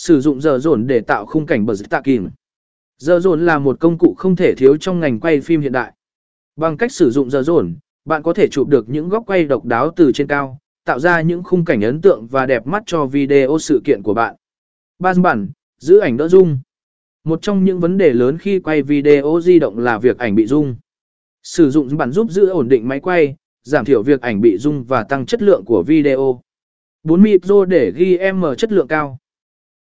Sử dụng giờ dồn để tạo khung cảnh bờ tạ kìm. Giờ dồn là một công cụ không thể thiếu trong ngành quay phim hiện đại. Bằng cách sử dụng giờ dồn, bạn có thể chụp được những góc quay độc đáo từ trên cao, tạo ra những khung cảnh ấn tượng và đẹp mắt cho video sự kiện của bạn. Ban bản, giữ ảnh đỡ rung. Một trong những vấn đề lớn khi quay video di động là việc ảnh bị rung. Sử dụng bản giúp giữ ổn định máy quay, giảm thiểu việc ảnh bị rung và tăng chất lượng của video. 4 micro để ghi M chất lượng cao.